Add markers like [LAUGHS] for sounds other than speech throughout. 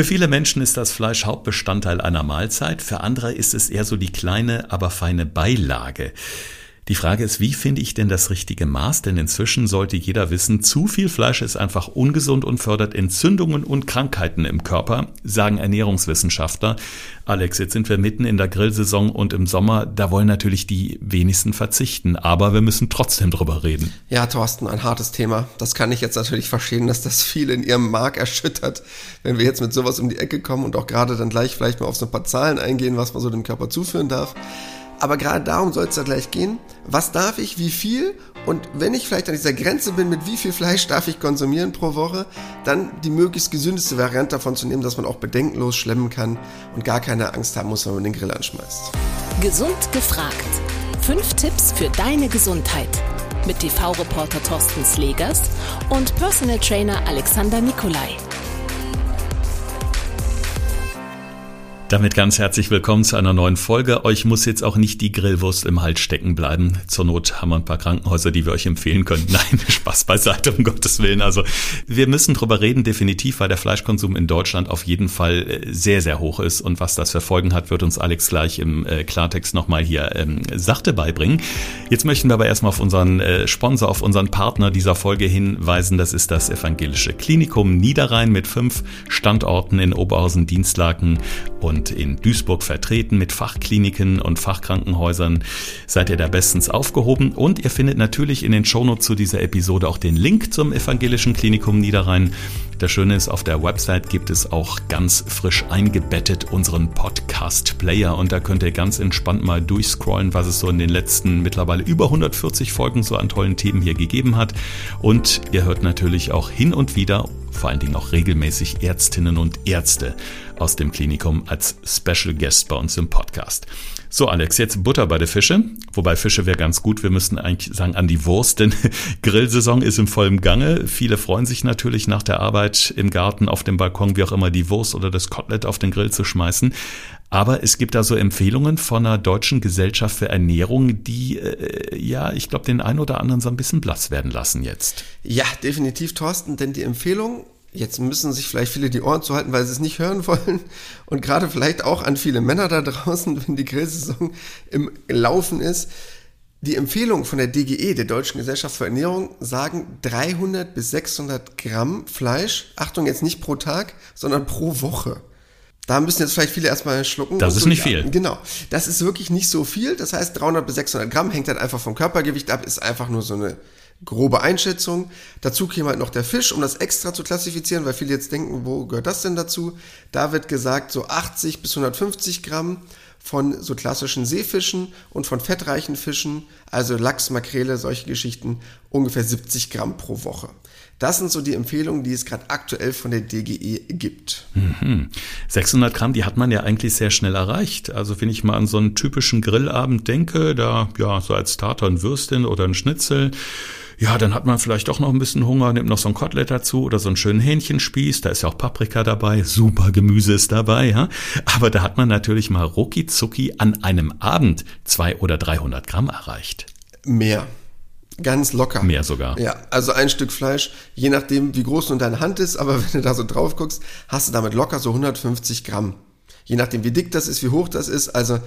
Für viele Menschen ist das Fleisch Hauptbestandteil einer Mahlzeit, für andere ist es eher so die kleine, aber feine Beilage. Die Frage ist, wie finde ich denn das richtige Maß? Denn inzwischen sollte jeder wissen, zu viel Fleisch ist einfach ungesund und fördert Entzündungen und Krankheiten im Körper, sagen Ernährungswissenschaftler. Alex, jetzt sind wir mitten in der Grillsaison und im Sommer, da wollen natürlich die wenigsten verzichten, aber wir müssen trotzdem drüber reden. Ja, Thorsten, ein hartes Thema. Das kann ich jetzt natürlich verstehen, dass das viele in ihrem Mark erschüttert, wenn wir jetzt mit sowas um die Ecke kommen und auch gerade dann gleich vielleicht mal auf so ein paar Zahlen eingehen, was man so dem Körper zuführen darf. Aber gerade darum soll es ja gleich gehen. Was darf ich, wie viel? Und wenn ich vielleicht an dieser Grenze bin, mit wie viel Fleisch darf ich konsumieren pro Woche, dann die möglichst gesündeste Variante davon zu nehmen, dass man auch bedenkenlos schlemmen kann und gar keine Angst haben muss, wenn man den Grill anschmeißt. Gesund gefragt. Fünf Tipps für deine Gesundheit. Mit TV-Reporter Thorsten Slegers und Personal Trainer Alexander Nikolai. Damit ganz herzlich willkommen zu einer neuen Folge. Euch muss jetzt auch nicht die Grillwurst im Hals stecken bleiben. Zur Not haben wir ein paar Krankenhäuser, die wir euch empfehlen können. [LAUGHS] Nein, Spaß beiseite, um Gottes Willen. Also wir müssen drüber reden, definitiv, weil der Fleischkonsum in Deutschland auf jeden Fall äh, sehr, sehr hoch ist. Und was das für Folgen hat, wird uns Alex gleich im äh, Klartext nochmal hier ähm, sachte beibringen. Jetzt möchten wir aber erstmal auf unseren äh, Sponsor, auf unseren Partner dieser Folge hinweisen. Das ist das Evangelische Klinikum Niederrhein mit fünf Standorten in Oberhausen, Dienstlaken und und in Duisburg vertreten mit Fachkliniken und Fachkrankenhäusern. Seid ihr da bestens aufgehoben und ihr findet natürlich in den Shownotes zu dieser Episode auch den Link zum Evangelischen Klinikum Niederrhein. Das Schöne ist, auf der Website gibt es auch ganz frisch eingebettet unseren Podcast-Player und da könnt ihr ganz entspannt mal durchscrollen, was es so in den letzten mittlerweile über 140 Folgen so an tollen Themen hier gegeben hat. Und ihr hört natürlich auch hin und wieder, vor allen Dingen auch regelmäßig Ärztinnen und Ärzte aus dem Klinikum als Special Guest bei uns im Podcast. So, Alex, jetzt Butter bei der Fische. Wobei Fische wäre ganz gut. Wir müssten eigentlich sagen an die Wurst, denn [LAUGHS] Grillsaison ist im vollen Gange. Viele freuen sich natürlich nach der Arbeit im Garten, auf dem Balkon, wie auch immer, die Wurst oder das Kotelett auf den Grill zu schmeißen. Aber es gibt da so Empfehlungen von einer deutschen Gesellschaft für Ernährung, die, äh, ja, ich glaube, den einen oder anderen so ein bisschen blass werden lassen jetzt. Ja, definitiv, Thorsten, denn die Empfehlung Jetzt müssen sich vielleicht viele die Ohren zuhalten, weil sie es nicht hören wollen. Und gerade vielleicht auch an viele Männer da draußen, wenn die Grillsaison im Laufen ist. Die Empfehlungen von der DGE, der Deutschen Gesellschaft für Ernährung, sagen 300 bis 600 Gramm Fleisch. Achtung, jetzt nicht pro Tag, sondern pro Woche. Da müssen jetzt vielleicht viele erstmal schlucken. Das ist nicht viel. Genau. Das ist wirklich nicht so viel. Das heißt, 300 bis 600 Gramm hängt halt einfach vom Körpergewicht ab, ist einfach nur so eine grobe Einschätzung. Dazu käme halt noch der Fisch, um das extra zu klassifizieren, weil viele jetzt denken, wo gehört das denn dazu? Da wird gesagt, so 80 bis 150 Gramm von so klassischen Seefischen und von fettreichen Fischen, also Lachs, Makrele, solche Geschichten, ungefähr 70 Gramm pro Woche. Das sind so die Empfehlungen, die es gerade aktuell von der DGE gibt. Mhm. 600 Gramm, die hat man ja eigentlich sehr schnell erreicht. Also wenn ich mal an so einen typischen Grillabend denke, da ja so als Starter ein Würstchen oder ein Schnitzel, ja, dann hat man vielleicht doch noch ein bisschen Hunger, nimmt noch so ein Kotelett dazu oder so einen schönen Hähnchenspieß, da ist ja auch Paprika dabei, super Gemüse ist dabei, ja. Aber da hat man natürlich mal rucki zucki an einem Abend zwei oder 300 Gramm erreicht. Mehr. Ganz locker. Mehr sogar. Ja, also ein Stück Fleisch, je nachdem, wie groß nun deine Hand ist, aber [LAUGHS] wenn du da so drauf guckst, hast du damit locker so 150 Gramm. Je nachdem, wie dick das ist, wie hoch das ist. Also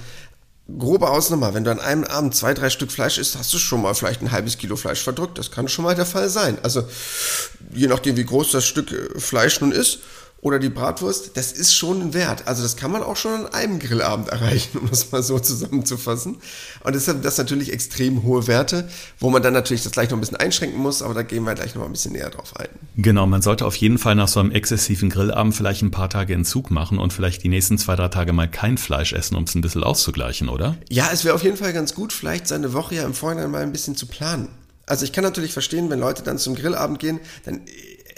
grobe Ausnahme, wenn du an einem Abend zwei, drei Stück Fleisch isst, hast du schon mal vielleicht ein halbes Kilo Fleisch verdrückt. Das kann schon mal der Fall sein. Also je nachdem, wie groß das Stück äh, Fleisch nun ist, oder die Bratwurst, das ist schon ein Wert. Also das kann man auch schon an einem Grillabend erreichen, [LAUGHS] um das mal so zusammenzufassen. Und deshalb das natürlich extrem hohe Werte, wo man dann natürlich das gleich noch ein bisschen einschränken muss, aber da gehen wir gleich noch ein bisschen näher drauf ein. Genau, man sollte auf jeden Fall nach so einem exzessiven Grillabend vielleicht ein paar Tage Entzug machen und vielleicht die nächsten zwei, drei Tage mal kein Fleisch essen, um es ein bisschen auszugleichen, oder? Ja, es wäre auf jeden Fall ganz gut, vielleicht seine Woche ja im Vorhinein mal ein bisschen zu planen. Also ich kann natürlich verstehen, wenn Leute dann zum Grillabend gehen, dann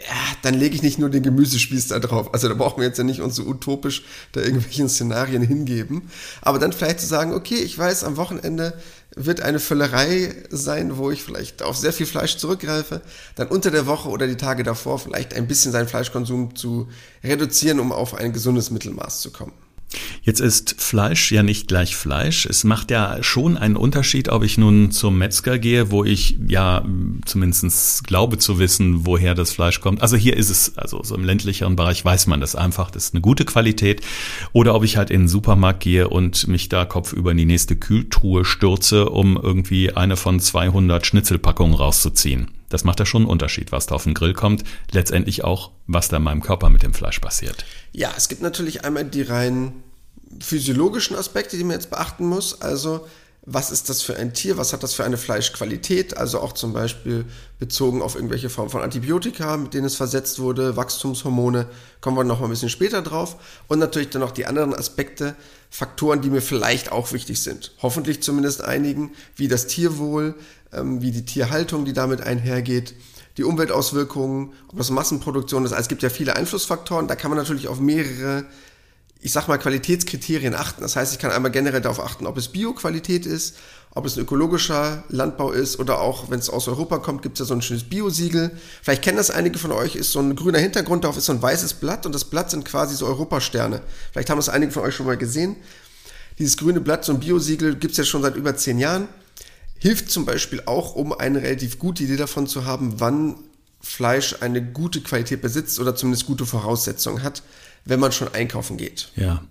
ja, dann lege ich nicht nur den Gemüsespieß da drauf. Also da brauchen wir jetzt ja nicht uns so utopisch da irgendwelchen Szenarien hingeben. Aber dann vielleicht zu sagen, okay, ich weiß, am Wochenende wird eine Völlerei sein, wo ich vielleicht auf sehr viel Fleisch zurückgreife, dann unter der Woche oder die Tage davor vielleicht ein bisschen seinen Fleischkonsum zu reduzieren, um auf ein gesundes Mittelmaß zu kommen. Jetzt ist Fleisch ja nicht gleich Fleisch. Es macht ja schon einen Unterschied, ob ich nun zum Metzger gehe, wo ich ja zumindest glaube zu wissen, woher das Fleisch kommt. Also hier ist es, also so im ländlicheren Bereich weiß man das einfach, das ist eine gute Qualität. Oder ob ich halt in den Supermarkt gehe und mich da kopfüber in die nächste Kühltruhe stürze, um irgendwie eine von 200 Schnitzelpackungen rauszuziehen. Das macht ja schon einen Unterschied, was da auf den Grill kommt. Letztendlich auch, was da in meinem Körper mit dem Fleisch passiert. Ja, es gibt natürlich einmal die rein physiologischen Aspekte, die man jetzt beachten muss. Also, was ist das für ein Tier? Was hat das für eine Fleischqualität? Also auch zum Beispiel bezogen auf irgendwelche Formen von Antibiotika, mit denen es versetzt wurde, Wachstumshormone, kommen wir noch mal ein bisschen später drauf. Und natürlich dann noch die anderen Aspekte, Faktoren, die mir vielleicht auch wichtig sind. Hoffentlich zumindest einigen, wie das Tierwohl, ähm, wie die Tierhaltung, die damit einhergeht, die Umweltauswirkungen, ob das Massenproduktion ist. Also es gibt ja viele Einflussfaktoren. Da kann man natürlich auf mehrere, ich sag mal, Qualitätskriterien achten. Das heißt, ich kann einmal generell darauf achten, ob es Bioqualität ist, ob es ein ökologischer Landbau ist oder auch, wenn es aus Europa kommt, gibt es ja so ein schönes Biosiegel. Vielleicht kennen das einige von euch, ist so ein grüner Hintergrund, darauf ist so ein weißes Blatt und das Blatt sind quasi so Europasterne. Vielleicht haben das einige von euch schon mal gesehen. Dieses grüne Blatt, so ein Biosiegel, gibt es ja schon seit über zehn Jahren hilft zum Beispiel auch, um eine relativ gute Idee davon zu haben, wann Fleisch eine gute Qualität besitzt oder zumindest gute Voraussetzungen hat, wenn man schon einkaufen geht. Ja.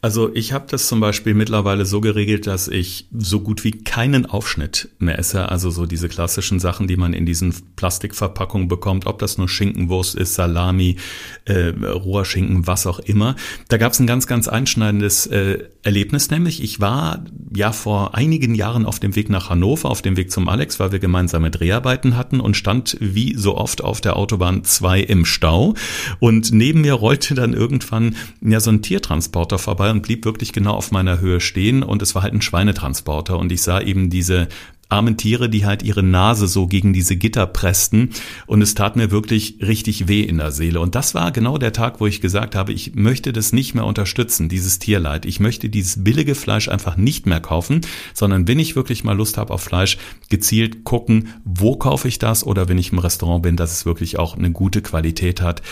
Also ich habe das zum Beispiel mittlerweile so geregelt, dass ich so gut wie keinen Aufschnitt mehr esse. Also so diese klassischen Sachen, die man in diesen Plastikverpackungen bekommt, ob das nur Schinkenwurst ist, Salami, äh, roher Schinken, was auch immer. Da gab es ein ganz, ganz einschneidendes äh, Erlebnis, nämlich. Ich war ja vor einigen Jahren auf dem Weg nach Hannover, auf dem Weg zum Alex, weil wir gemeinsame Dreharbeiten hatten und stand wie so oft auf der Autobahn 2 im Stau. Und neben mir rollte dann irgendwann ja so ein Tiertransporter Transporter vorbei und blieb wirklich genau auf meiner Höhe stehen. Und es war halt ein Schweinetransporter. Und ich sah eben diese armen Tiere, die halt ihre Nase so gegen diese Gitter pressten und es tat mir wirklich richtig weh in der Seele. Und das war genau der Tag, wo ich gesagt habe, ich möchte das nicht mehr unterstützen, dieses Tierleid. Ich möchte dieses billige Fleisch einfach nicht mehr kaufen, sondern wenn ich wirklich mal Lust habe auf Fleisch, gezielt gucken, wo kaufe ich das oder wenn ich im Restaurant bin, dass es wirklich auch eine gute Qualität hat.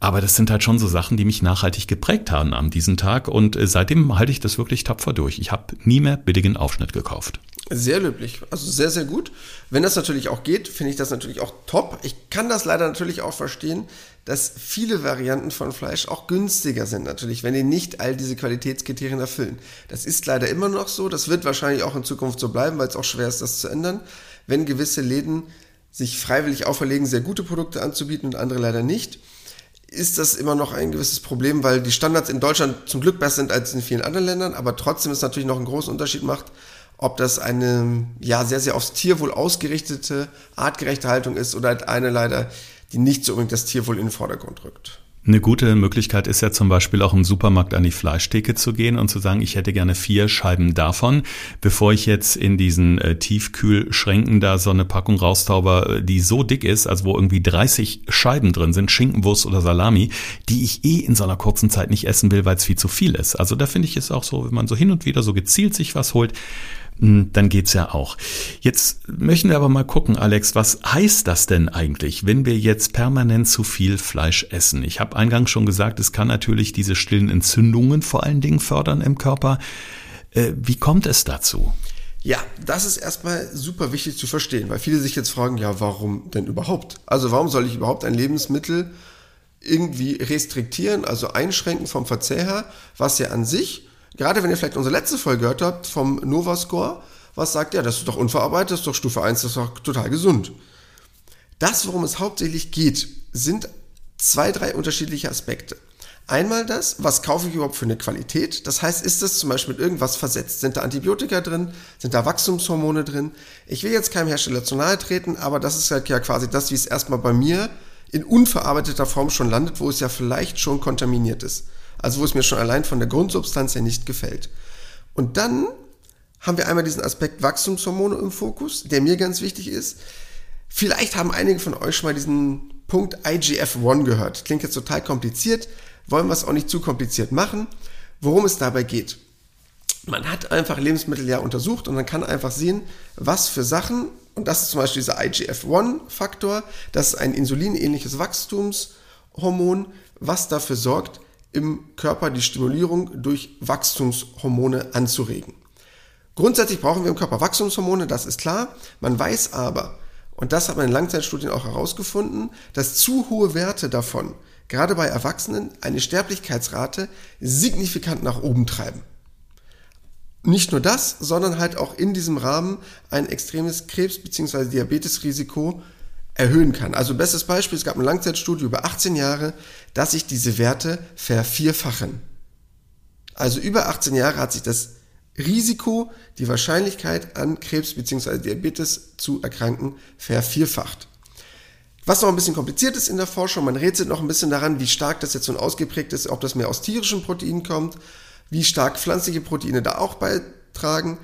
Aber das sind halt schon so Sachen, die mich nachhaltig geprägt haben an diesem Tag und äh, seitdem halte ich das wirklich tapfer durch. Ich habe nie mehr billigen Aufschnitt gekauft. Sehr löblich, also sehr, sehr gut. Wenn das natürlich auch geht, finde ich das natürlich auch top. Ich kann das leider natürlich auch verstehen, dass viele Varianten von Fleisch auch günstiger sind natürlich, wenn die nicht all diese Qualitätskriterien erfüllen. Das ist leider immer noch so, das wird wahrscheinlich auch in Zukunft so bleiben, weil es auch schwer ist, das zu ändern. Wenn gewisse Läden sich freiwillig auferlegen, sehr gute Produkte anzubieten und andere leider nicht, ist das immer noch ein gewisses Problem, weil die Standards in Deutschland zum Glück besser sind als in vielen anderen Ländern, aber trotzdem ist natürlich noch einen großen Unterschied macht, ob das eine ja sehr, sehr aufs Tierwohl ausgerichtete, artgerechte Haltung ist oder halt eine leider, die nicht so unbedingt das Tierwohl in den Vordergrund rückt. Eine gute Möglichkeit ist ja zum Beispiel auch im Supermarkt an die Fleischtheke zu gehen und zu sagen, ich hätte gerne vier Scheiben davon, bevor ich jetzt in diesen äh, Tiefkühlschränken da so eine Packung raustauber, äh, die so dick ist, also wo irgendwie 30 Scheiben drin sind, Schinkenwurst oder Salami, die ich eh in so einer kurzen Zeit nicht essen will, weil es viel zu viel ist. Also da finde ich es auch so, wenn man so hin und wieder so gezielt sich was holt, dann geht's ja auch. Jetzt möchten wir aber mal gucken, Alex, was heißt das denn eigentlich, wenn wir jetzt permanent zu viel Fleisch essen? Ich habe eingangs schon gesagt, es kann natürlich diese stillen Entzündungen vor allen Dingen fördern im Körper. Äh, wie kommt es dazu? Ja, das ist erstmal super wichtig zu verstehen, weil viele sich jetzt fragen, ja, warum denn überhaupt? Also warum soll ich überhaupt ein Lebensmittel irgendwie restriktieren, also einschränken vom Verzehr her, was ja an sich Gerade wenn ihr vielleicht unsere letzte Folge gehört habt vom Nova Score, was sagt, ja, das ist doch unverarbeitet, das ist doch Stufe 1, das ist doch total gesund. Das, worum es hauptsächlich geht, sind zwei, drei unterschiedliche Aspekte. Einmal das, was kaufe ich überhaupt für eine Qualität? Das heißt, ist das zum Beispiel mit irgendwas versetzt? Sind da Antibiotika drin? Sind da Wachstumshormone drin? Ich will jetzt keinem Hersteller zu nahe treten, aber das ist halt ja quasi das, wie es erstmal bei mir in unverarbeiteter Form schon landet, wo es ja vielleicht schon kontaminiert ist. Also wo es mir schon allein von der Grundsubstanz her nicht gefällt. Und dann haben wir einmal diesen Aspekt Wachstumshormone im Fokus, der mir ganz wichtig ist. Vielleicht haben einige von euch schon mal diesen Punkt IGF-1 gehört. Klingt jetzt total kompliziert, wollen wir es auch nicht zu kompliziert machen. Worum es dabei geht. Man hat einfach Lebensmittel ja untersucht und man kann einfach sehen, was für Sachen, und das ist zum Beispiel dieser IGF-1-Faktor, das ist ein insulinähnliches Wachstumshormon, was dafür sorgt, im Körper die Stimulierung durch Wachstumshormone anzuregen. Grundsätzlich brauchen wir im Körper Wachstumshormone, das ist klar. Man weiß aber, und das hat man in Langzeitstudien auch herausgefunden, dass zu hohe Werte davon, gerade bei Erwachsenen, eine Sterblichkeitsrate signifikant nach oben treiben. Nicht nur das, sondern halt auch in diesem Rahmen ein extremes Krebs- bzw. Diabetesrisiko erhöhen kann. Also bestes Beispiel, es gab eine Langzeitstudie über 18 Jahre, dass sich diese Werte vervierfachen. Also über 18 Jahre hat sich das Risiko, die Wahrscheinlichkeit an Krebs bzw. Diabetes zu erkranken, vervierfacht. Was noch ein bisschen kompliziert ist in der Forschung, man rätselt noch ein bisschen daran, wie stark das jetzt so ausgeprägt ist, ob das mehr aus tierischen Proteinen kommt, wie stark pflanzliche Proteine da auch beitragen.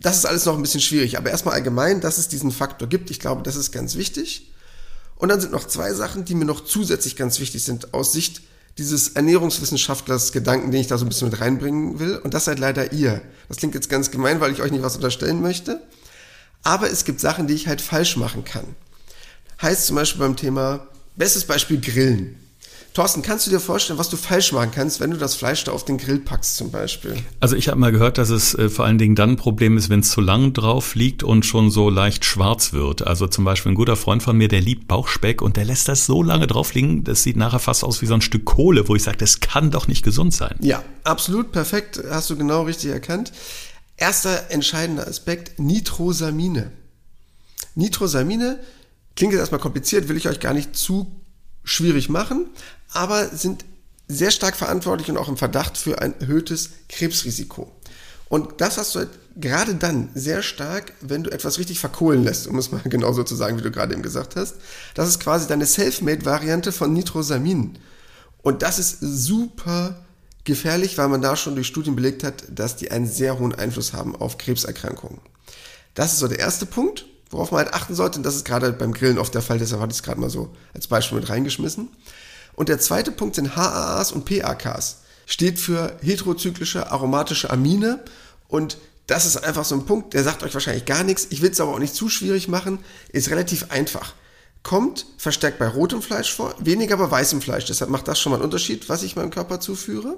Das ist alles noch ein bisschen schwierig, aber erstmal allgemein, dass es diesen Faktor gibt, ich glaube, das ist ganz wichtig. Und dann sind noch zwei Sachen, die mir noch zusätzlich ganz wichtig sind aus Sicht dieses Ernährungswissenschaftlers Gedanken, den ich da so ein bisschen mit reinbringen will. Und das seid leider ihr. Das klingt jetzt ganz gemein, weil ich euch nicht was unterstellen möchte. Aber es gibt Sachen, die ich halt falsch machen kann. Heißt zum Beispiel beim Thema, bestes Beispiel Grillen. Thorsten, kannst du dir vorstellen, was du falsch machen kannst, wenn du das Fleisch da auf den Grill packst zum Beispiel? Also ich habe mal gehört, dass es äh, vor allen Dingen dann ein Problem ist, wenn es zu lang drauf liegt und schon so leicht schwarz wird. Also zum Beispiel ein guter Freund von mir, der liebt Bauchspeck und der lässt das so lange drauf liegen, das sieht nachher fast aus wie so ein Stück Kohle, wo ich sage, das kann doch nicht gesund sein. Ja, absolut perfekt, hast du genau richtig erkannt. Erster entscheidender Aspekt, Nitrosamine. Nitrosamine klingt jetzt erstmal kompliziert, will ich euch gar nicht zu schwierig machen, aber sind sehr stark verantwortlich und auch im Verdacht für ein erhöhtes Krebsrisiko. Und das hast du halt gerade dann sehr stark, wenn du etwas richtig verkohlen lässt, um es mal [LAUGHS] genauso zu sagen, wie du gerade eben gesagt hast. Das ist quasi deine Selfmade-Variante von Nitrosamin. Und das ist super gefährlich, weil man da schon durch Studien belegt hat, dass die einen sehr hohen Einfluss haben auf Krebserkrankungen. Das ist so der erste Punkt, worauf man halt achten sollte. Und das ist gerade beim Grillen oft der Fall, deshalb hatte ich es gerade mal so als Beispiel mit reingeschmissen. Und der zweite Punkt sind HAAs und PAKs. Steht für heterozyklische aromatische Amine. Und das ist einfach so ein Punkt, der sagt euch wahrscheinlich gar nichts. Ich will es aber auch nicht zu schwierig machen. Ist relativ einfach. Kommt verstärkt bei rotem Fleisch vor, weniger bei weißem Fleisch. Deshalb macht das schon mal einen Unterschied, was ich meinem Körper zuführe.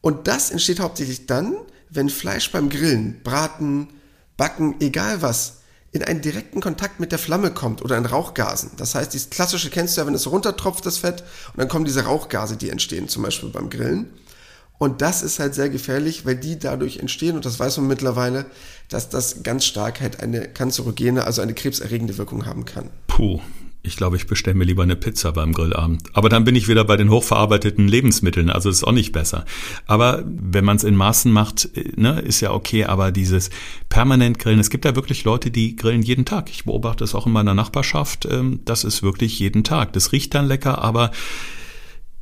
Und das entsteht hauptsächlich dann, wenn Fleisch beim Grillen, Braten, Backen, egal was, in einen direkten Kontakt mit der Flamme kommt oder in Rauchgasen. Das heißt, dieses klassische kennst du ja, wenn es runtertropft, das Fett, und dann kommen diese Rauchgase, die entstehen, zum Beispiel beim Grillen. Und das ist halt sehr gefährlich, weil die dadurch entstehen, und das weiß man mittlerweile, dass das ganz stark halt eine kanzerogene, also eine krebserregende Wirkung haben kann. Puh, ich glaube, ich bestelle mir lieber eine Pizza beim Grillabend. Aber dann bin ich wieder bei den hochverarbeiteten Lebensmitteln, also ist auch nicht besser. Aber wenn man es in Maßen macht, äh, ne, ist ja okay, aber dieses permanent Grillen, es gibt ja wirklich Leute, die grillen jeden Tag. Ich beobachte es auch in meiner Nachbarschaft, ähm, das ist wirklich jeden Tag. Das riecht dann lecker, aber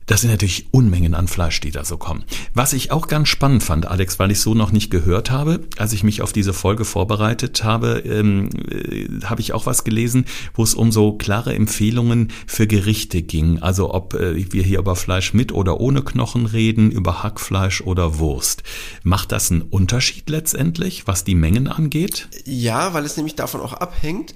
das sind natürlich Unmengen an Fleisch, die da so kommen. Was ich auch ganz spannend fand, Alex, weil ich so noch nicht gehört habe, als ich mich auf diese Folge vorbereitet habe, ähm, äh, habe ich auch was gelesen, wo es um so klare Empfehlungen für Gerichte ging. Also ob äh, wir hier über Fleisch mit oder ohne Knochen reden, über Hackfleisch oder Wurst. Macht das einen Unterschied letztendlich, was die Mengen angeht? Ja, weil es nämlich davon auch abhängt,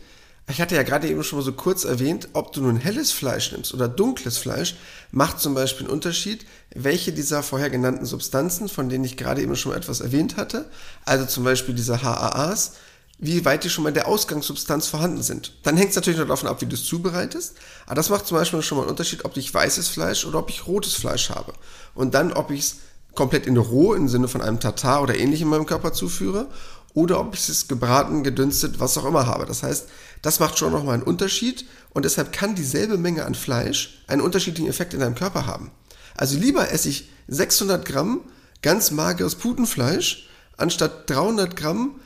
ich hatte ja gerade eben schon mal so kurz erwähnt, ob du nun helles Fleisch nimmst oder dunkles Fleisch, macht zum Beispiel einen Unterschied, welche dieser vorher genannten Substanzen, von denen ich gerade eben schon mal etwas erwähnt hatte, also zum Beispiel diese HAAs, wie weit die schon mal in der Ausgangssubstanz vorhanden sind. Dann hängt es natürlich noch davon ab, wie du es zubereitest, aber das macht zum Beispiel schon mal einen Unterschied, ob ich weißes Fleisch oder ob ich rotes Fleisch habe. Und dann, ob ich es komplett in roh im Sinne von einem Tatar oder ähnlichem meinem Körper zuführe oder ob ich es gebraten, gedünstet, was auch immer habe. Das heißt, das macht schon nochmal einen Unterschied und deshalb kann dieselbe Menge an Fleisch einen unterschiedlichen Effekt in deinem Körper haben. Also lieber esse ich 600 Gramm ganz mageres Putenfleisch anstatt 300 Gramm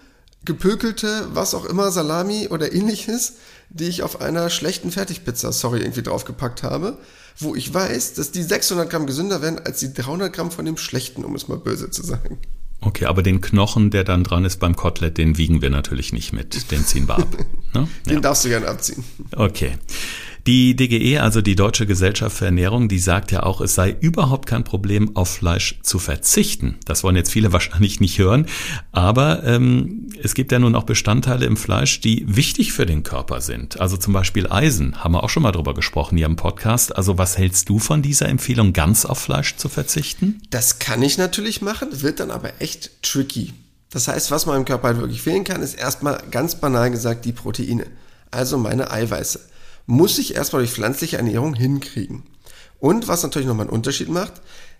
gepökelte, was auch immer, Salami oder ähnliches, die ich auf einer schlechten Fertigpizza, sorry, irgendwie draufgepackt habe, wo ich weiß, dass die 600 Gramm gesünder werden als die 300 Gramm von dem schlechten, um es mal böse zu sagen. Okay, aber den Knochen, der dann dran ist beim Kotelett, den wiegen wir natürlich nicht mit. Den ziehen wir ab. [LAUGHS] Ne? Den ja. darfst du gerne abziehen. Okay. Die DGE, also die Deutsche Gesellschaft für Ernährung, die sagt ja auch, es sei überhaupt kein Problem, auf Fleisch zu verzichten. Das wollen jetzt viele [LAUGHS] wahrscheinlich nicht hören, aber ähm, es gibt ja nun auch Bestandteile im Fleisch, die wichtig für den Körper sind. Also zum Beispiel Eisen, haben wir auch schon mal drüber gesprochen hier im Podcast. Also was hältst du von dieser Empfehlung, ganz auf Fleisch zu verzichten? Das kann ich natürlich machen, wird dann aber echt tricky. Das heißt, was meinem Körper halt wirklich fehlen kann, ist erstmal ganz banal gesagt die Proteine, also meine Eiweiße. Muss ich erstmal durch pflanzliche Ernährung hinkriegen. Und was natürlich nochmal einen Unterschied macht,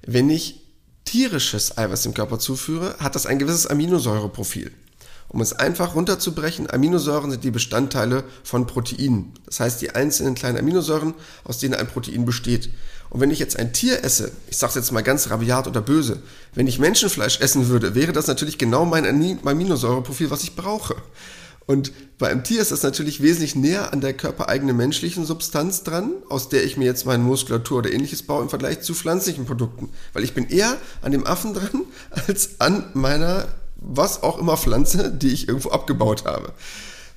wenn ich tierisches Eiweiß dem Körper zuführe, hat das ein gewisses Aminosäureprofil. Um es einfach runterzubrechen, Aminosäuren sind die Bestandteile von Proteinen. Das heißt, die einzelnen kleinen Aminosäuren, aus denen ein Protein besteht. Und wenn ich jetzt ein Tier esse, ich sage jetzt mal ganz rabiat oder böse, wenn ich Menschenfleisch essen würde, wäre das natürlich genau mein Aminosäureprofil, was ich brauche. Und bei einem Tier ist das natürlich wesentlich näher an der körpereigenen menschlichen Substanz dran, aus der ich mir jetzt meine Muskulatur oder ähnliches baue im Vergleich zu pflanzlichen Produkten. Weil ich bin eher an dem Affen dran [LAUGHS] als an meiner, was auch immer Pflanze, die ich irgendwo abgebaut habe.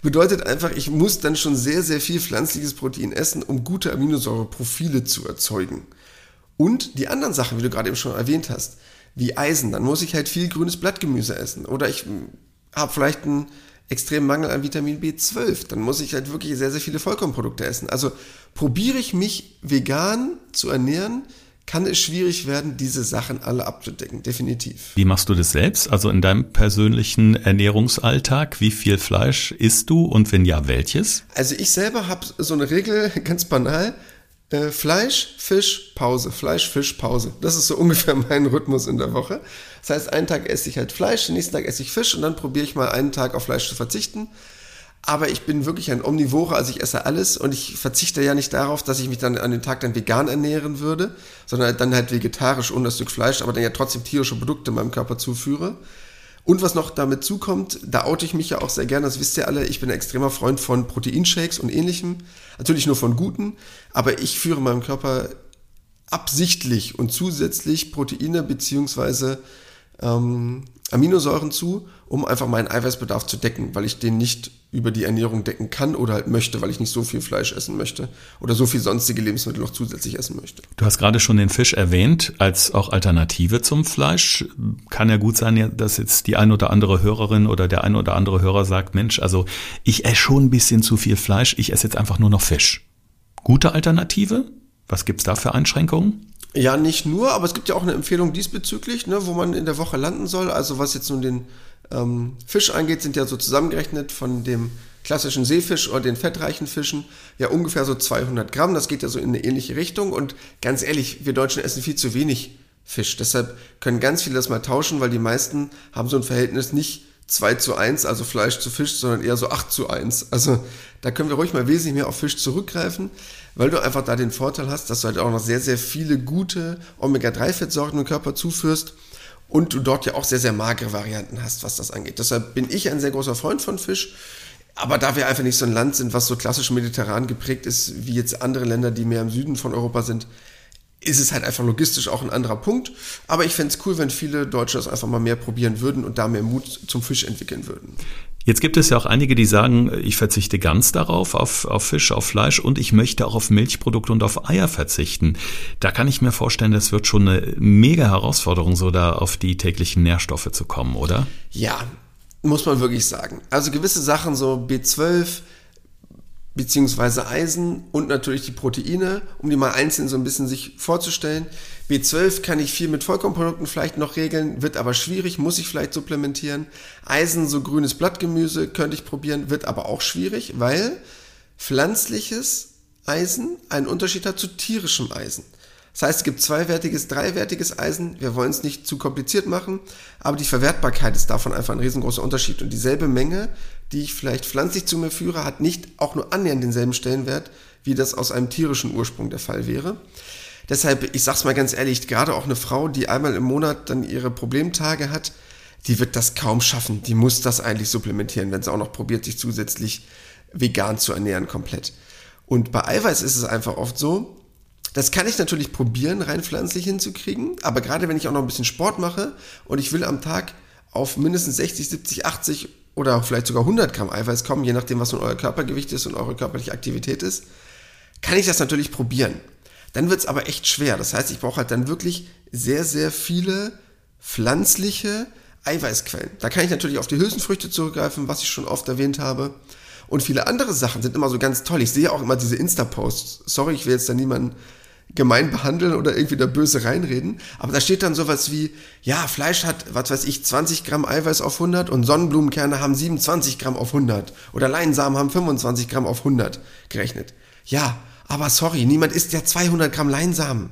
Bedeutet einfach, ich muss dann schon sehr, sehr viel pflanzliches Protein essen, um gute Aminosäureprofile zu erzeugen. Und die anderen Sachen, wie du gerade eben schon erwähnt hast, wie Eisen, dann muss ich halt viel grünes Blattgemüse essen. Oder ich habe vielleicht einen extremen Mangel an Vitamin B12, dann muss ich halt wirklich sehr, sehr viele Vollkornprodukte essen. Also probiere ich mich vegan zu ernähren, kann es schwierig werden, diese Sachen alle abzudecken, definitiv. Wie machst du das selbst? Also in deinem persönlichen Ernährungsalltag, wie viel Fleisch isst du und wenn ja, welches? Also ich selber habe so eine Regel, [LAUGHS] ganz banal, äh, Fleisch, Fisch, Pause, Fleisch, Fisch, Pause. Das ist so [LAUGHS] ungefähr mein Rhythmus in der Woche. Das heißt, einen Tag esse ich halt Fleisch, den nächsten Tag esse ich Fisch und dann probiere ich mal einen Tag auf Fleisch zu verzichten aber ich bin wirklich ein Omnivore, also ich esse alles und ich verzichte ja nicht darauf, dass ich mich dann an den Tag dann vegan ernähren würde, sondern dann halt vegetarisch ohne das Stück Fleisch, aber dann ja trotzdem tierische Produkte meinem Körper zuführe. Und was noch damit zukommt, da oute ich mich ja auch sehr gerne, das wisst ihr alle, ich bin ein extremer Freund von Proteinshakes und ähnlichem, natürlich nur von guten, aber ich führe meinem Körper absichtlich und zusätzlich Proteine beziehungsweise ähm, Aminosäuren zu, um einfach meinen Eiweißbedarf zu decken, weil ich den nicht über die Ernährung decken kann oder halt möchte, weil ich nicht so viel Fleisch essen möchte oder so viel sonstige Lebensmittel noch zusätzlich essen möchte. Du hast gerade schon den Fisch erwähnt als auch Alternative zum Fleisch. Kann ja gut sein, dass jetzt die ein oder andere Hörerin oder der ein oder andere Hörer sagt, Mensch, also ich esse schon ein bisschen zu viel Fleisch, ich esse jetzt einfach nur noch Fisch. Gute Alternative? Was gibt's da für Einschränkungen? Ja, nicht nur, aber es gibt ja auch eine Empfehlung diesbezüglich, ne, wo man in der Woche landen soll. Also was jetzt nun den ähm, Fisch angeht, sind ja so zusammengerechnet von dem klassischen Seefisch oder den fettreichen Fischen ja ungefähr so 200 Gramm. Das geht ja so in eine ähnliche Richtung. Und ganz ehrlich, wir Deutschen essen viel zu wenig Fisch. Deshalb können ganz viele das mal tauschen, weil die meisten haben so ein Verhältnis nicht 2 zu 1, also Fleisch zu Fisch, sondern eher so 8 zu 1. Also da können wir ruhig mal wesentlich mehr auf Fisch zurückgreifen, weil du einfach da den Vorteil hast, dass du halt auch noch sehr, sehr viele gute Omega-3-Fettsäuren im Körper zuführst und du dort ja auch sehr, sehr magere Varianten hast, was das angeht. Deshalb bin ich ein sehr großer Freund von Fisch. Aber da wir einfach nicht so ein Land sind, was so klassisch mediterran geprägt ist, wie jetzt andere Länder, die mehr im Süden von Europa sind, ist es halt einfach logistisch auch ein anderer Punkt. Aber ich fände es cool, wenn viele Deutsche das einfach mal mehr probieren würden und da mehr Mut zum Fisch entwickeln würden. Jetzt gibt es ja auch einige, die sagen, ich verzichte ganz darauf, auf, auf Fisch, auf Fleisch und ich möchte auch auf Milchprodukte und auf Eier verzichten. Da kann ich mir vorstellen, das wird schon eine mega Herausforderung, so da auf die täglichen Nährstoffe zu kommen, oder? Ja, muss man wirklich sagen. Also gewisse Sachen, so B12, beziehungsweise Eisen und natürlich die Proteine, um die mal einzeln so ein bisschen sich vorzustellen. B12 kann ich viel mit Vollkornprodukten vielleicht noch regeln, wird aber schwierig, muss ich vielleicht supplementieren. Eisen, so grünes Blattgemüse könnte ich probieren, wird aber auch schwierig, weil pflanzliches Eisen einen Unterschied hat zu tierischem Eisen. Das heißt, es gibt zweiwertiges, dreiwertiges Eisen. Wir wollen es nicht zu kompliziert machen, aber die Verwertbarkeit ist davon einfach ein riesengroßer Unterschied. Und dieselbe Menge, die ich vielleicht pflanzlich zu mir führe, hat nicht auch nur annähernd denselben Stellenwert, wie das aus einem tierischen Ursprung der Fall wäre. Deshalb, ich sag's mal ganz ehrlich, gerade auch eine Frau, die einmal im Monat dann ihre Problemtage hat, die wird das kaum schaffen. Die muss das eigentlich supplementieren, wenn sie auch noch probiert, sich zusätzlich vegan zu ernähren komplett. Und bei Eiweiß ist es einfach oft so, das kann ich natürlich probieren, rein pflanzlich hinzukriegen, aber gerade wenn ich auch noch ein bisschen Sport mache und ich will am Tag auf mindestens 60, 70, 80 oder vielleicht sogar 100 Gramm Eiweiß kommen, je nachdem, was nun euer Körpergewicht ist und eure körperliche Aktivität ist, kann ich das natürlich probieren. Dann wird's aber echt schwer. Das heißt, ich brauche halt dann wirklich sehr, sehr viele pflanzliche Eiweißquellen. Da kann ich natürlich auf die Hülsenfrüchte zurückgreifen, was ich schon oft erwähnt habe. Und viele andere Sachen sind immer so ganz toll. Ich sehe auch immer diese Insta-Posts. Sorry, ich will jetzt da niemanden gemein behandeln oder irgendwie da böse reinreden. Aber da steht dann sowas wie, ja, Fleisch hat, was weiß ich, 20 Gramm Eiweiß auf 100 und Sonnenblumenkerne haben 27 Gramm auf 100. Oder Leinsamen haben 25 Gramm auf 100 gerechnet. Ja, aber sorry, niemand isst ja 200 Gramm Leinsamen.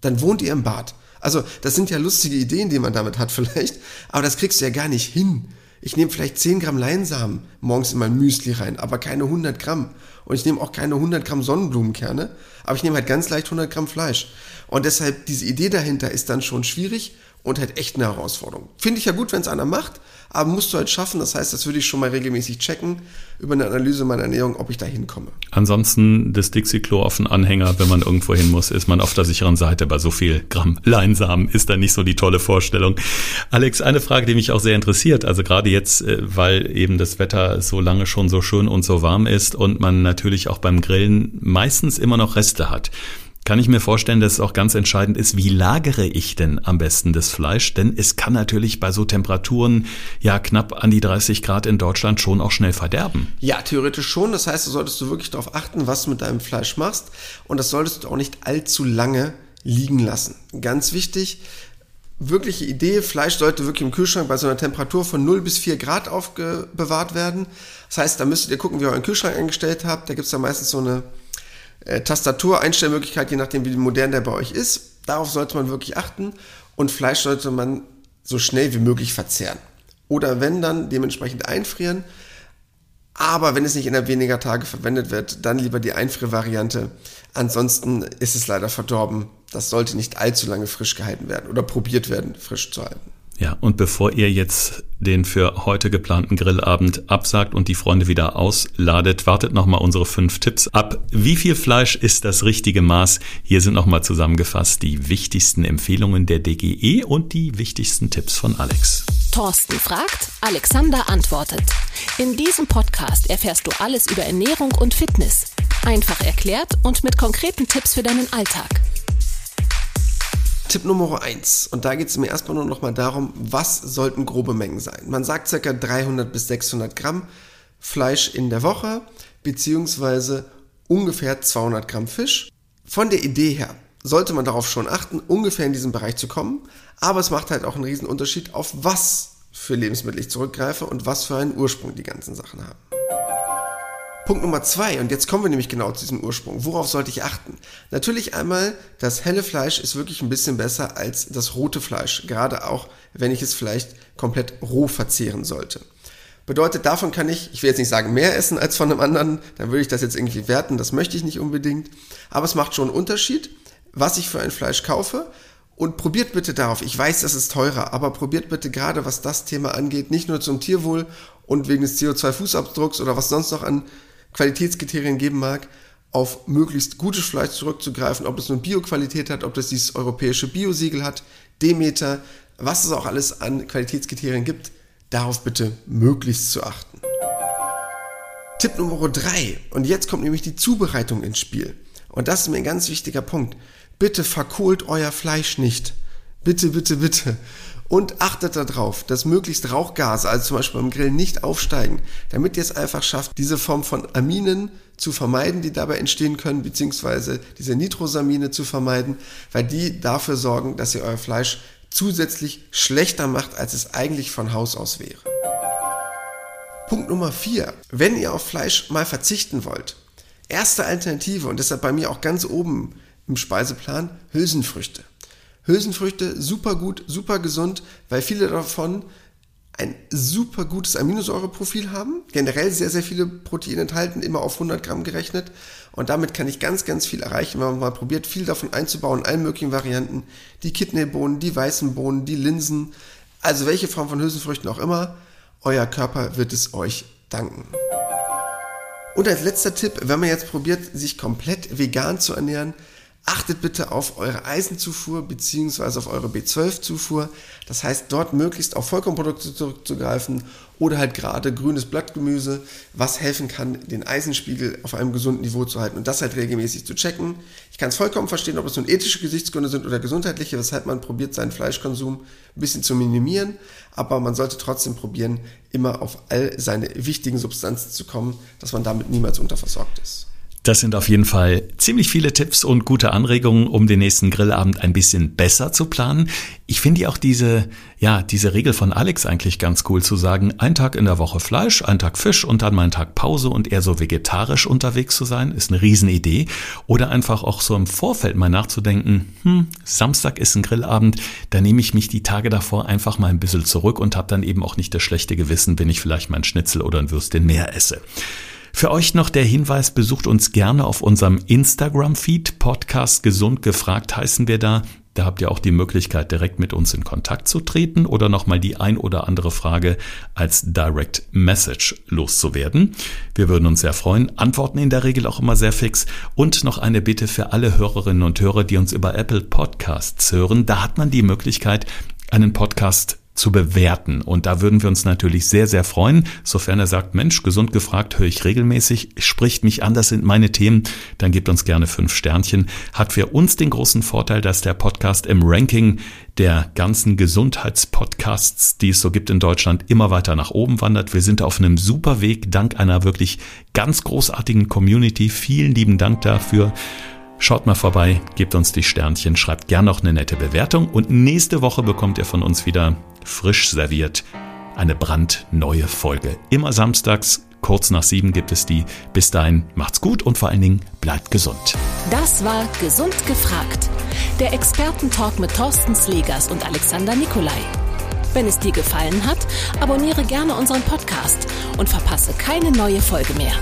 Dann wohnt ihr im Bad. Also, das sind ja lustige Ideen, die man damit hat vielleicht, aber das kriegst du ja gar nicht hin. Ich nehme vielleicht 10 Gramm Leinsamen morgens in mein Müsli rein, aber keine 100 Gramm. Und ich nehme auch keine 100 Gramm Sonnenblumenkerne, aber ich nehme halt ganz leicht 100 Gramm Fleisch. Und deshalb, diese Idee dahinter ist dann schon schwierig und halt echt eine Herausforderung. Finde ich ja gut, wenn es einer macht, aber musst du halt schaffen. Das heißt, das würde ich schon mal regelmäßig checken über eine Analyse meiner Ernährung, ob ich da hinkomme. Ansonsten das Dixie-Klo auf den Anhänger, wenn man irgendwo hin muss, ist man auf der sicheren Seite. Bei so viel Gramm Leinsamen ist da nicht so die tolle Vorstellung. Alex, eine Frage, die mich auch sehr interessiert. Also gerade jetzt, äh, weil eben das Wetter so lange schon so schön und so warm ist und man natürlich auch beim Grillen meistens immer noch Reste hat kann ich mir vorstellen, dass es auch ganz entscheidend ist, wie lagere ich denn am besten das Fleisch? Denn es kann natürlich bei so Temperaturen, ja knapp an die 30 Grad in Deutschland schon auch schnell verderben. Ja, theoretisch schon. Das heißt, du solltest du wirklich darauf achten, was du mit deinem Fleisch machst. Und das solltest du auch nicht allzu lange liegen lassen. Ganz wichtig, wirkliche Idee, Fleisch sollte wirklich im Kühlschrank bei so einer Temperatur von 0 bis 4 Grad aufbewahrt werden. Das heißt, da müsstet ihr gucken, wie ihr euren Kühlschrank eingestellt habt. Da gibt es ja meistens so eine äh, Tastatur-Einstellmöglichkeit, je nachdem, wie modern der bei euch ist. Darauf sollte man wirklich achten. Und Fleisch sollte man so schnell wie möglich verzehren. Oder wenn dann dementsprechend einfrieren. Aber wenn es nicht innerhalb weniger Tage verwendet wird, dann lieber die Einfriervariante. Ansonsten ist es leider verdorben. Das sollte nicht allzu lange frisch gehalten werden oder probiert werden, frisch zu halten. Ja, und bevor ihr jetzt den für heute geplanten Grillabend absagt und die Freunde wieder ausladet, wartet nochmal unsere fünf Tipps ab. Wie viel Fleisch ist das richtige Maß? Hier sind nochmal zusammengefasst die wichtigsten Empfehlungen der DGE und die wichtigsten Tipps von Alex. Thorsten fragt, Alexander antwortet. In diesem Podcast erfährst du alles über Ernährung und Fitness. Einfach erklärt und mit konkreten Tipps für deinen Alltag. Tipp Nummer eins Und da geht es mir erstmal nur noch mal darum, was sollten grobe Mengen sein. Man sagt ca. 300 bis 600 Gramm Fleisch in der Woche, beziehungsweise ungefähr 200 Gramm Fisch. Von der Idee her sollte man darauf schon achten, ungefähr in diesen Bereich zu kommen. Aber es macht halt auch einen riesen Unterschied, auf was für Lebensmittel ich zurückgreife und was für einen Ursprung die ganzen Sachen haben. Punkt Nummer zwei, und jetzt kommen wir nämlich genau zu diesem Ursprung. Worauf sollte ich achten? Natürlich einmal, das helle Fleisch ist wirklich ein bisschen besser als das rote Fleisch, gerade auch wenn ich es vielleicht komplett roh verzehren sollte. Bedeutet, davon kann ich, ich will jetzt nicht sagen mehr essen als von einem anderen, dann würde ich das jetzt irgendwie werten, das möchte ich nicht unbedingt. Aber es macht schon einen Unterschied, was ich für ein Fleisch kaufe. Und probiert bitte darauf, ich weiß, das ist teurer, aber probiert bitte gerade, was das Thema angeht, nicht nur zum Tierwohl und wegen des CO2-Fußabdrucks oder was sonst noch an Qualitätskriterien geben mag, auf möglichst gutes Fleisch zurückzugreifen, ob das nun Bio-Qualität hat, ob das dieses europäische Bio-Siegel hat, Demeter, was es auch alles an Qualitätskriterien gibt, darauf bitte möglichst zu achten. Tipp Nummer drei Und jetzt kommt nämlich die Zubereitung ins Spiel. Und das ist mir ein ganz wichtiger Punkt. Bitte verkohlt euer Fleisch nicht. Bitte, bitte, bitte. Und achtet darauf, dass möglichst Rauchgase, also zum Beispiel beim Grillen, nicht aufsteigen, damit ihr es einfach schafft, diese Form von Aminen zu vermeiden, die dabei entstehen können, beziehungsweise diese Nitrosamine zu vermeiden, weil die dafür sorgen, dass ihr euer Fleisch zusätzlich schlechter macht, als es eigentlich von Haus aus wäre. Punkt Nummer 4. Wenn ihr auf Fleisch mal verzichten wollt, erste Alternative und deshalb bei mir auch ganz oben im Speiseplan Hülsenfrüchte. Hülsenfrüchte super gut, super gesund, weil viele davon ein super gutes Aminosäureprofil haben, generell sehr, sehr viele Proteine enthalten, immer auf 100 Gramm gerechnet. Und damit kann ich ganz, ganz viel erreichen, wenn man mal probiert, viel davon einzubauen, in allen möglichen Varianten. Die Kidneybohnen, die weißen Bohnen, die Linsen, also welche Form von Hülsenfrüchten auch immer. Euer Körper wird es euch danken. Und als letzter Tipp, wenn man jetzt probiert, sich komplett vegan zu ernähren, Achtet bitte auf eure Eisenzufuhr beziehungsweise auf eure B12-Zufuhr. Das heißt, dort möglichst auf Vollkornprodukte zurückzugreifen oder halt gerade grünes Blattgemüse, was helfen kann, den Eisenspiegel auf einem gesunden Niveau zu halten und das halt regelmäßig zu checken. Ich kann es vollkommen verstehen, ob es nun ethische Gesichtsgründe sind oder gesundheitliche, weshalb man probiert, seinen Fleischkonsum ein bisschen zu minimieren, aber man sollte trotzdem probieren, immer auf all seine wichtigen Substanzen zu kommen, dass man damit niemals unterversorgt ist. Das sind auf jeden Fall ziemlich viele Tipps und gute Anregungen, um den nächsten Grillabend ein bisschen besser zu planen. Ich finde auch diese, ja, diese Regel von Alex eigentlich ganz cool zu sagen, ein Tag in der Woche Fleisch, ein Tag Fisch und dann mal einen Tag Pause und eher so vegetarisch unterwegs zu sein, ist eine Riesenidee. Oder einfach auch so im Vorfeld mal nachzudenken, hm, Samstag ist ein Grillabend, da nehme ich mich die Tage davor einfach mal ein bisschen zurück und habe dann eben auch nicht das schlechte Gewissen, wenn ich vielleicht mal Schnitzel oder ein Würstchen mehr esse. Für euch noch der Hinweis, besucht uns gerne auf unserem Instagram-Feed. Podcast Gesund gefragt heißen wir da. Da habt ihr auch die Möglichkeit, direkt mit uns in Kontakt zu treten oder nochmal die ein oder andere Frage als Direct Message loszuwerden. Wir würden uns sehr freuen, antworten in der Regel auch immer sehr fix. Und noch eine Bitte für alle Hörerinnen und Hörer, die uns über Apple Podcasts hören. Da hat man die Möglichkeit, einen Podcast zu bewerten. Und da würden wir uns natürlich sehr, sehr freuen, sofern er sagt, Mensch, gesund gefragt, höre ich regelmäßig, spricht mich an, das sind meine Themen, dann gebt uns gerne fünf Sternchen. Hat für uns den großen Vorteil, dass der Podcast im Ranking der ganzen Gesundheitspodcasts, die es so gibt in Deutschland, immer weiter nach oben wandert. Wir sind auf einem super Weg, dank einer wirklich ganz großartigen Community. Vielen lieben Dank dafür. Schaut mal vorbei, gebt uns die Sternchen, schreibt gern noch eine nette Bewertung und nächste Woche bekommt ihr von uns wieder frisch serviert eine brandneue Folge. Immer samstags, kurz nach sieben gibt es die. Bis dahin macht's gut und vor allen Dingen bleibt gesund. Das war Gesund gefragt. Der Expertentalk mit Thorsten Slegers und Alexander Nikolai. Wenn es dir gefallen hat, abonniere gerne unseren Podcast und verpasse keine neue Folge mehr.